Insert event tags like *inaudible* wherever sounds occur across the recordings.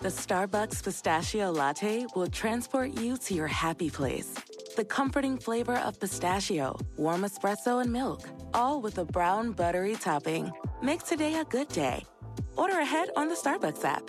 The Starbucks Pistachio Latte will transport you to your happy place. The comforting flavor of pistachio, warm espresso, and milk, all with a brown buttery topping. Make today a good day. Order ahead on the Starbucks app.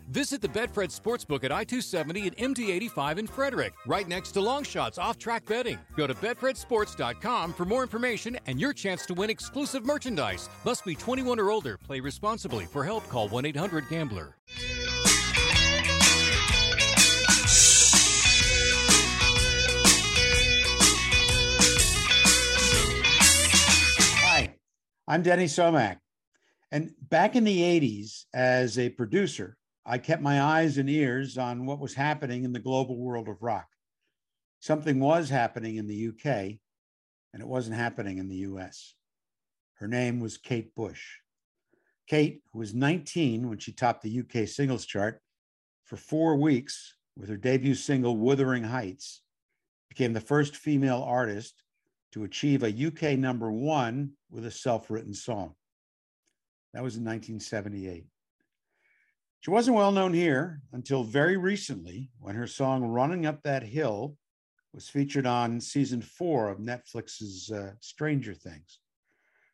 Visit the Betfred Sportsbook at I 270 and MD 85 in Frederick, right next to Longshots off track betting. Go to BetfredSports.com for more information and your chance to win exclusive merchandise. Must be 21 or older. Play responsibly. For help, call 1 800 Gambler. Hi, I'm Denny Somach. And back in the 80s, as a producer, I kept my eyes and ears on what was happening in the global world of rock. Something was happening in the UK, and it wasn't happening in the US. Her name was Kate Bush. Kate, who was 19 when she topped the UK singles chart for four weeks with her debut single, Wuthering Heights, became the first female artist to achieve a UK number one with a self written song. That was in 1978. She wasn't well known here until very recently when her song Running Up That Hill was featured on season four of Netflix's uh, Stranger Things.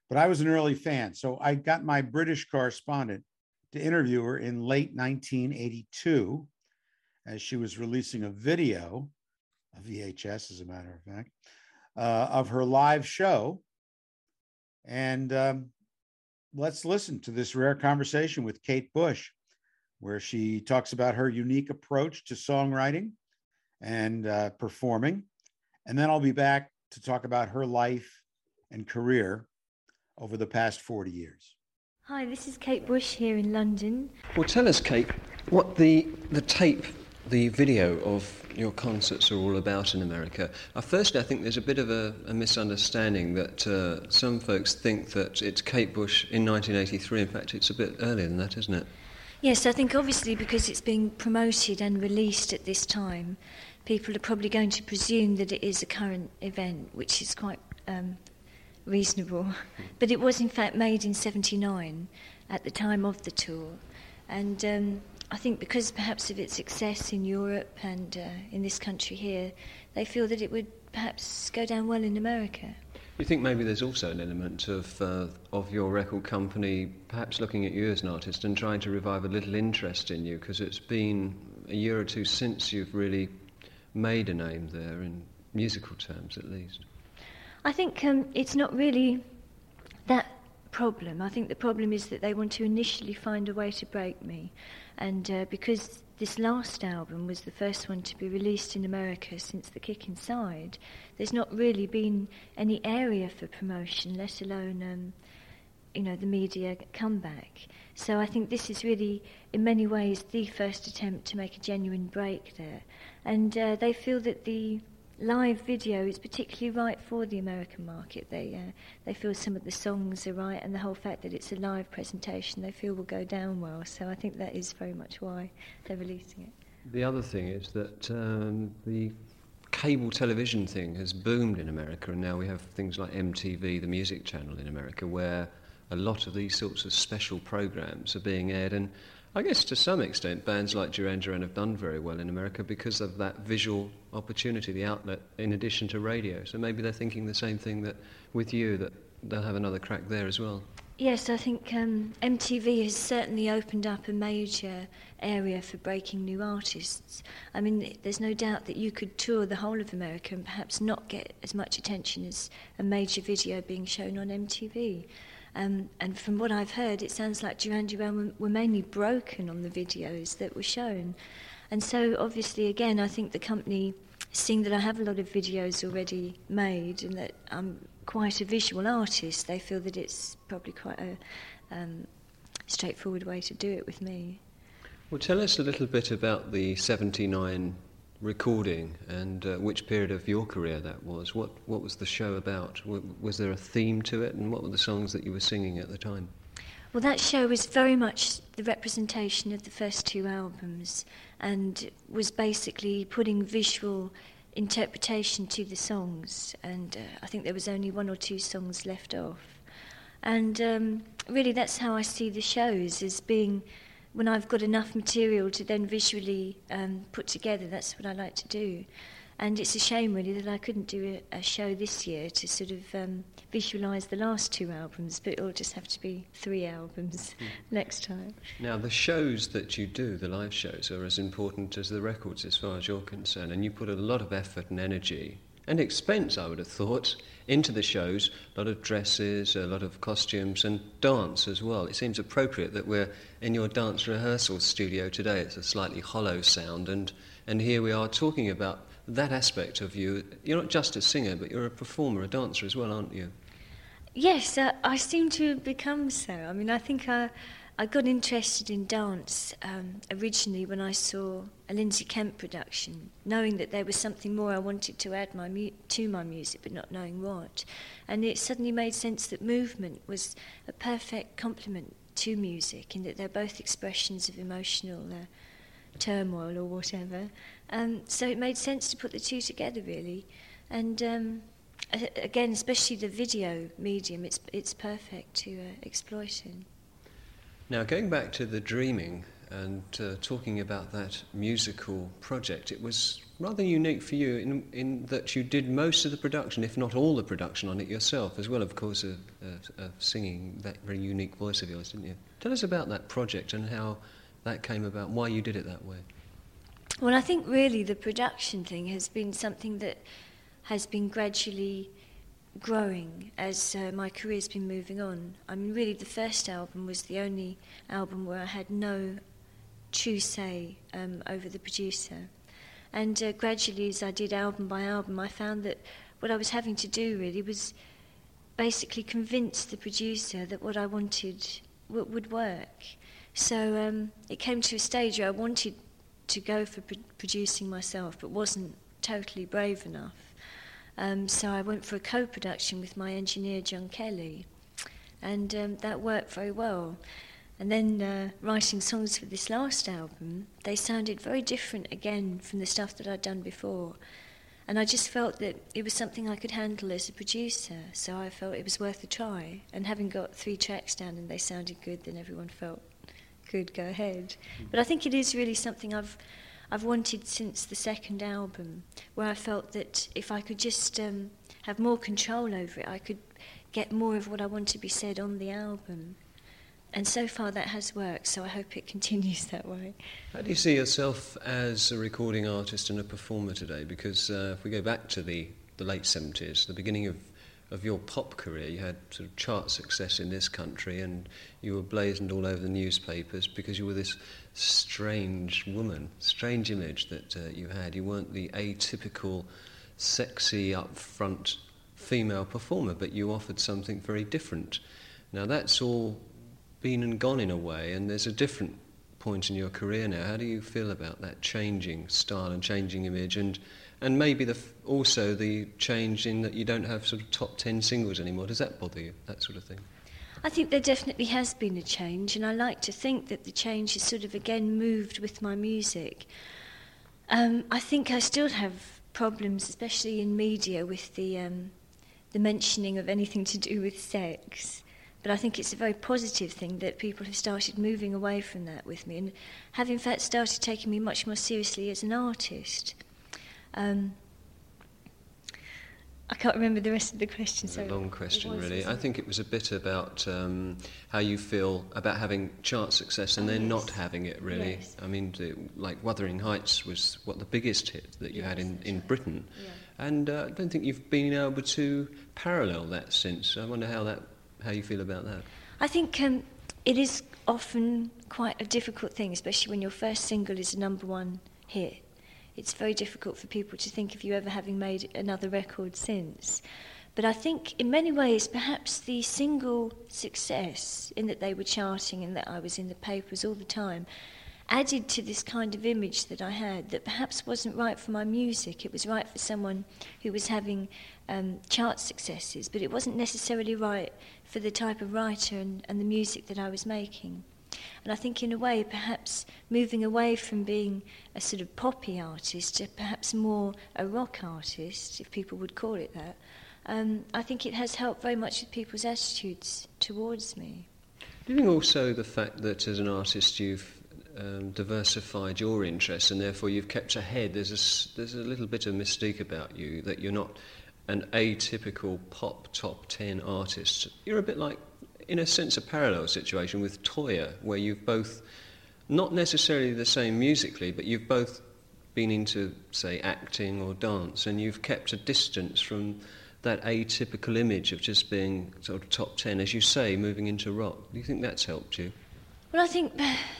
But I was an early fan, so I got my British correspondent to interview her in late 1982 as she was releasing a video, a VHS, as a matter of fact, uh, of her live show. And um, let's listen to this rare conversation with Kate Bush, where she talks about her unique approach to songwriting and uh, performing. And then I'll be back to talk about her life and career over the past 40 years. Hi, this is Kate Bush here in London. Well, tell us, Kate, what the, the tape, the video of your concerts are all about in America. Uh, firstly, I think there's a bit of a, a misunderstanding that uh, some folks think that it's Kate Bush in 1983. In fact, it's a bit earlier than that, isn't it? Yes, I think obviously because it's being promoted and released at this time, people are probably going to presume that it is a current event, which is quite um, reasonable. *laughs* But it was in fact made in 79 at the time of the tour. And um, I think because perhaps of its success in Europe and uh, in this country here, they feel that it would perhaps go down well in America. You think maybe there's also an element of uh, of your record company perhaps looking at you as an artist and trying to revive a little interest in you because it's been a year or two since you've really made a name there in musical terms, at least. I think um, it's not really that problem. I think the problem is that they want to initially find a way to break me. And uh, because this last album was the first one to be released in America since The Kick Inside, there's not really been any area for promotion, let alone, um, you know, the media comeback. So I think this is really, in many ways, the first attempt to make a genuine break there. And uh, they feel that the live video is particularly right for the American market. They uh, they feel some of the songs are right, and the whole fact that it's a live presentation they feel will go down well. So I think that is very much why they're releasing it. The other thing is that um, the cable television thing has boomed in America, and now we have things like MTV, the music channel in America, where a lot of these sorts of special programs are being aired and I guess to some extent, bands like Duran Duran have done very well in America because of that visual opportunity, the outlet, in addition to radio. So maybe they're thinking the same thing that with you, that they'll have another crack there as well. Yes, I think um, MTV has certainly opened up a major area for breaking new artists. I mean, there's no doubt that you could tour the whole of America and perhaps not get as much attention as a major video being shown on MTV. Um, and from what I've heard, it sounds like Duran Duran were, were mainly broken on the videos that were shown. And so, obviously, again, I think the company, seeing that I have a lot of videos already made and that I'm quite a visual artist, they feel that it's probably quite a um, straightforward way to do it with me. Well, tell us a little bit about the 79 recording and uh, which period of your career that was. What, what was the show about? was there a theme to it, and what were the songs that you were singing at the time? Well, that show was very much the representation of the first two albums and was basically putting visual interpretation to the songs. And uh, I think there was only one or two songs left off. And um, really, that's how I see the shows as being when I've got enough material to then visually um, put together, that's what I like to do. And it's a shame, really, that I couldn't do a, a show this year to sort of um, visualise the last two albums, but it'll just have to be three albums mm. *laughs* next time. Now, the shows that you do, the live shows, are as important as the records as far as you're concerned, and you put a lot of effort and energy and expense, I would have thought, into the shows. A lot of dresses, a lot of costumes, and dance as well. It seems appropriate that we're in your dance rehearsal studio today. It's a slightly hollow sound, and, and here we are talking about that aspect of you. You're not just a singer, but you're a performer, a dancer as well, aren't you? Yes, uh, I seem to have become so. I mean, I think I. I got interested in dance um, originally when I saw a Lindsay Kemp production, knowing that there was something more I wanted to add my mu- to my music, but not knowing what. And it suddenly made sense that movement was a perfect complement to music, in that they're both expressions of emotional uh, turmoil or whatever. Um, so it made sense to put the two together, really. And um, again, especially the video medium, it's, it's perfect to uh, exploit in. Now, going back to the dreaming and uh, talking about that musical project, it was rather unique for you in, in that you did most of the production, if not all the production, on it yourself, as well, of course, of, of singing that very unique voice of yours, didn't you? Tell us about that project and how that came about, why you did it that way. Well, I think really the production thing has been something that has been gradually growing as uh, my career's been moving on. I mean, really, the first album was the only album where I had no true say um, over the producer. And uh, gradually, as I did album by album, I found that what I was having to do really was basically convince the producer that what I wanted w- would work. So um, it came to a stage where I wanted to go for pro- producing myself, but wasn't totally brave enough. Um, so I went for a co production with my engineer, Jon Kelly, and um, that worked very well. And then uh, writing songs for this last album, they sounded very different again from the stuff that I'd done before. And I just felt that it was something I could handle as a producer, so I felt it was worth a try. And having got three tracks down and they sounded good, then everyone felt good, go ahead. But I think it is really something I've I've wanted since the second album, where I felt that if I could just um, have more control over it, I could get more of what I want to be said on the album. And so far that has worked, so I hope it *laughs* continues that way. How do you see yourself as a recording artist and a performer today? Because uh, if we go back to the, the late 70s, the beginning of of your pop career. You had sort of chart success in this country, and you were blazoned all over the newspapers because you were this strange woman, strange image that uh, you had. You weren't the atypical, sexy, upfront female performer, but you offered something very different. Now that's all been and gone in a way, and there's a different point in your career now. How do you feel about that changing style and changing image and and maybe the, also the change in that you don't have sort of top 10 singles anymore. Does that bother you, that sort of thing? I think there definitely has been a change, and I like to think that the change has sort of again moved with my music. Um, I think I still have problems, especially in media, with the, um, the mentioning of anything to do with sex. But I think it's a very positive thing that people have started moving away from that with me and have, in fact, started taking me much more seriously as an artist. Um, I can't remember the rest of the question. It's a long question, really. I think it was a bit about um, how you feel about having chart success and oh, then yes. not having it, really. Yes. I mean, the, like Wuthering Heights was what the biggest hit that you yes, had in, in right. Britain. Yeah. And uh, I don't think you've been able to parallel that since. I wonder how that how you feel about that. I think um, it is often quite a difficult thing, especially when your first single is a number one hit. It's very difficult for people to think of you ever having made another record since. But I think in many ways, perhaps the single success in that they were charting and that I was in the papers all the time added to this kind of image that I had that perhaps wasn't right for my music. It was right for someone who was having um, chart successes, but it wasn't necessarily right for the type of writer and, and the music that I was making. And I think, in a way, perhaps moving away from being a sort of poppy artist to perhaps more a rock artist, if people would call it that, um, I think it has helped very much with people's attitudes towards me. Do you think also the fact that as an artist you've um, diversified your interests and therefore you've kept ahead. There's a, there's a little bit of mystique about you that you're not an atypical pop top 10 artist. You're a bit like, in a sense, a parallel situation with Toyah, where you've both, not necessarily the same musically, but you've both been into, say, acting or dance, and you've kept a distance from that atypical image of just being sort of top 10, as you say, moving into rock. Do you think that's helped you? Well, I think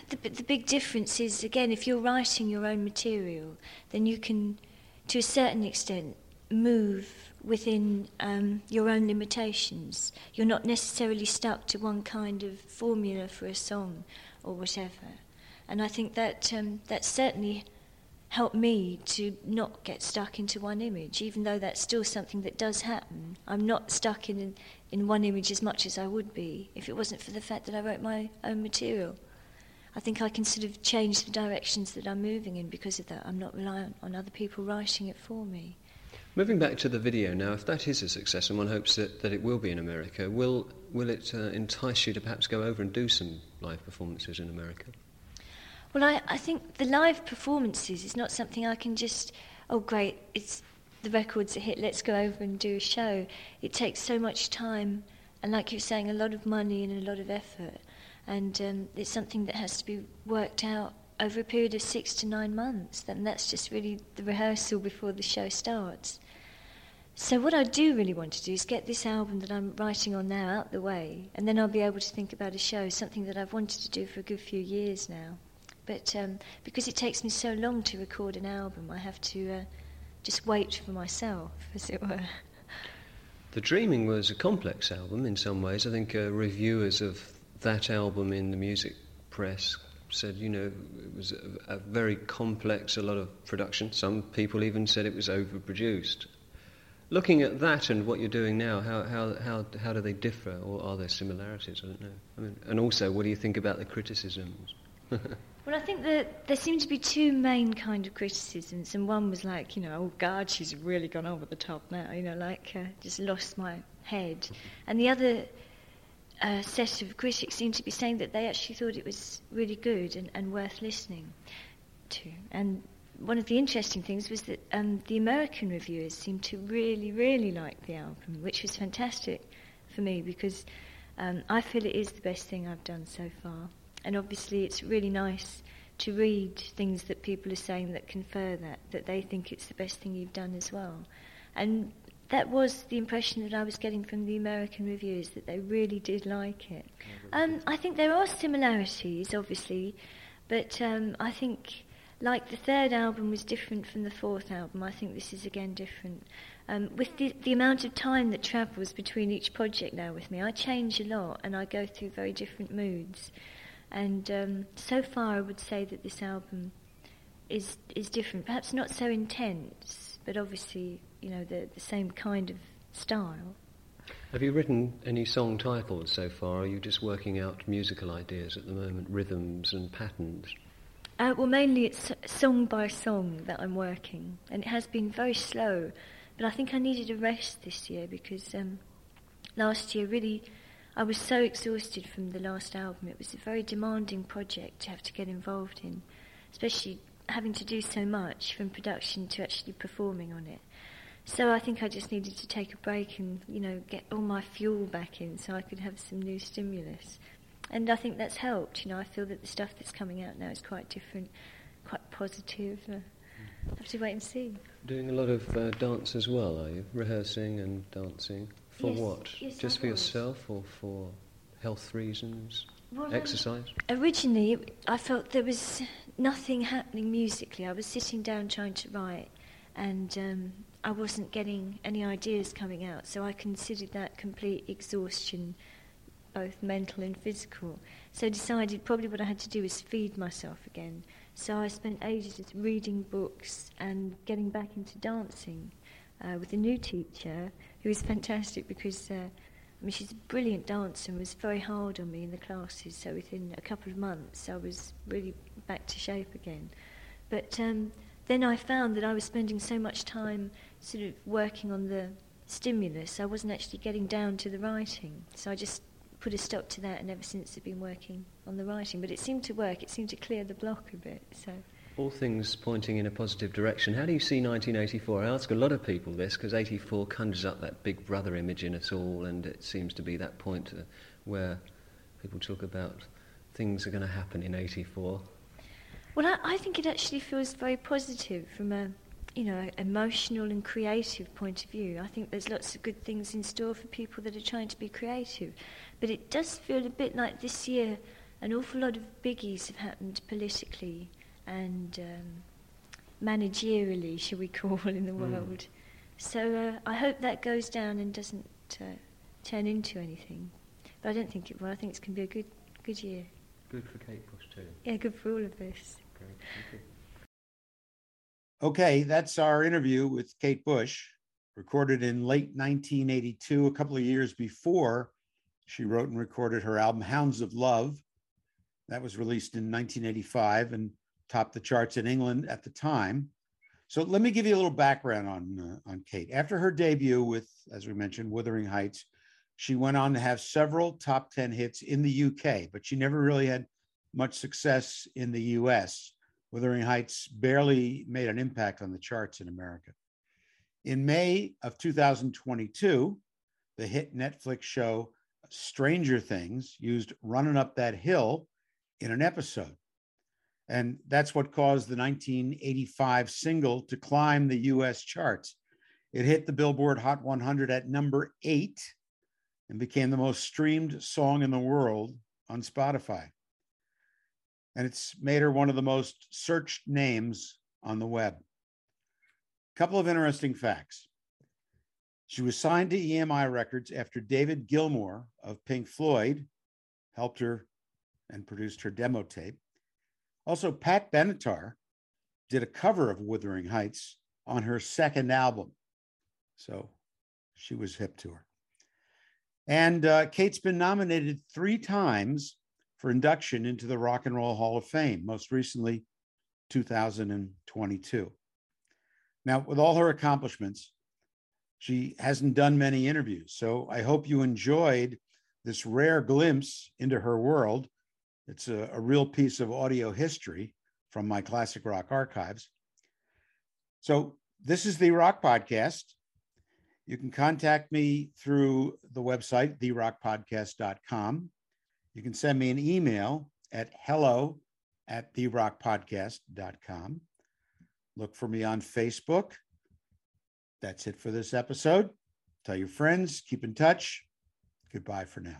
the, the big difference is, again, if you're writing your own material, then you can, to a certain extent, move within um, your own limitations. You're not necessarily stuck to one kind of formula for a song or whatever. And I think that um, that certainly helped me to not get stuck into one image, even though that's still something that does happen. I'm not stuck in in one image as much as I would be if it wasn't for the fact that I wrote my own material. I think I can sort of change the directions that I'm moving in because of that. I'm not reliant on other people writing it for me. Moving back to the video now, if that is a success, and one hopes that, that it will be in America, will, will it uh, entice you to perhaps go over and do some live performances in America? Well, I, I think the live performances is not something I can just, oh, great, it's the record's a hit, let's go over and do a show. It takes so much time, and like you're saying, a lot of money and a lot of effort. And um, it's something that has to be worked out over a period of six to nine months. And that's just really the rehearsal before the show starts. So, what I do really want to do is get this album that I'm writing on now out the way, and then I'll be able to think about a show, something that I've wanted to do for a good few years now. But um, because it takes me so long to record an album, I have to uh, just wait for myself, as it were. The Dreaming was a complex album in some ways. I think uh, reviewers of that album in the music press said, you know, it was a, a, very complex, a lot of production. Some people even said it was overproduced. Looking at that and what you're doing now, how, how, how, how do they differ, or are there similarities? I don't know. I mean, and also, what do you think about the criticisms? *laughs* Well, I think that there seem to be two main kind of criticisms, and one was like, you know, oh God, she's really gone over the top now, you know, like uh, just lost my head, and the other uh, set of critics seemed to be saying that they actually thought it was really good and, and worth listening to, and one of the interesting things was that um, the American reviewers seemed to really, really like the album, which was fantastic for me because um, I feel it is the best thing I've done so far. And obviously, it's really nice to read things that people are saying that confer that, that they think it's the best thing you've done as well. And that was the impression that I was getting from the American reviews, that they really did like it. Um, I think there are similarities, obviously, but um, I think, like the third album was different from the fourth album, I think this is again different. Um, with the, the amount of time that travels between each project now with me, I change a lot and I go through very different moods. And um, so far, I would say that this album is is different. Perhaps not so intense, but obviously, you know, the, the same kind of style. Have you written any song titles so far? Are you just working out musical ideas at the moment, rhythms and patterns? Uh, well, mainly it's song by song that I'm working, and it has been very slow. But I think I needed a rest this year because um, last year really I was so exhausted from the last album. It was a very demanding project to have to get involved in, especially having to do so much from production to actually performing on it. So I think I just needed to take a break and, you know, get all my fuel back in so I could have some new stimulus. And I think that's helped. You know, I feel that the stuff that's coming out now is quite different, quite positive. Uh, I have to wait and see. Doing a lot of uh, dance as well, are you? Rehearsing and dancing? For Yes, what? yes, Just I for was. yourself or for health reasons? Well, um, Exercise? Originally, I felt there was nothing happening musically. I was sitting down trying to write, and um, I wasn't getting any ideas coming out. So I considered that complete exhaustion, both mental and physical. So I decided probably what I had to do was feed myself again. So I spent ages just reading books and getting back into dancing uh, with a new teacher who was fantastic because. Uh, I mean, she's a brilliant dancer and was very hard on me in the classes. So within a couple of months, I was really back to shape again. But um, then I found that I was spending so much time sort of working on the stimulus, I wasn't actually getting down to the writing. So I just put a stop to that, and ever since I've been working on the writing. But it seemed to work. It seemed to clear the block a bit. So. All things pointing in a positive direction. How do you see 1984? I ask a lot of people this because 84 conjures up that big brother image in us all, and it seems to be that point uh, where people talk about things are going to happen in 84. Well, I, I think it actually feels very positive from a, you know, emotional and creative point of view. I think there's lots of good things in store for people that are trying to be creative, but it does feel a bit like this year. An awful lot of biggies have happened politically and um, managerially, shall we *laughs* call, in the world. So uh, I hope that goes down and doesn't uh, turn into anything. But I don't think it will. I think it's going to be a good, good year. Good for Kate Bush too. Yeah, good for all of us. Great, thank you. Okay, that's our interview with Kate Bush, recorded in late 1982, a couple of years before she wrote and recorded her album Hounds of Love. That was released in 1985 and topped the charts in England at the time. So let me give you a little background on uh, on Kate. After her debut with, as we mentioned, Wuthering Heights, she went on to have several top 10 hits in the UK, but she never really had much success in the US. Wuthering Heights barely made an impact on the charts in America. In May of 2022, the hit Netflix show Stranger Things used Running Up That Hill in an episode. And that's what caused the 1985 single to climb the US charts. It hit the Billboard Hot 100 at number eight and became the most streamed song in the world on Spotify. And it's made her one of the most searched names on the web. A couple of interesting facts. She was signed to EMI Records after David Gilmour of Pink Floyd helped her and produced her demo tape. Also, Pat Benatar did a cover of Wuthering Heights on her second album. So she was hip to her. And uh, Kate's been nominated three times for induction into the Rock and Roll Hall of Fame, most recently 2022. Now, with all her accomplishments, she hasn't done many interviews. So I hope you enjoyed this rare glimpse into her world. It's a, a real piece of audio history from my classic rock archives. So this is the Rock Podcast. You can contact me through the website, therockpodcast.com. You can send me an email at hello at therockpodcast.com. Look for me on Facebook. That's it for this episode. Tell your friends, keep in touch. Goodbye for now.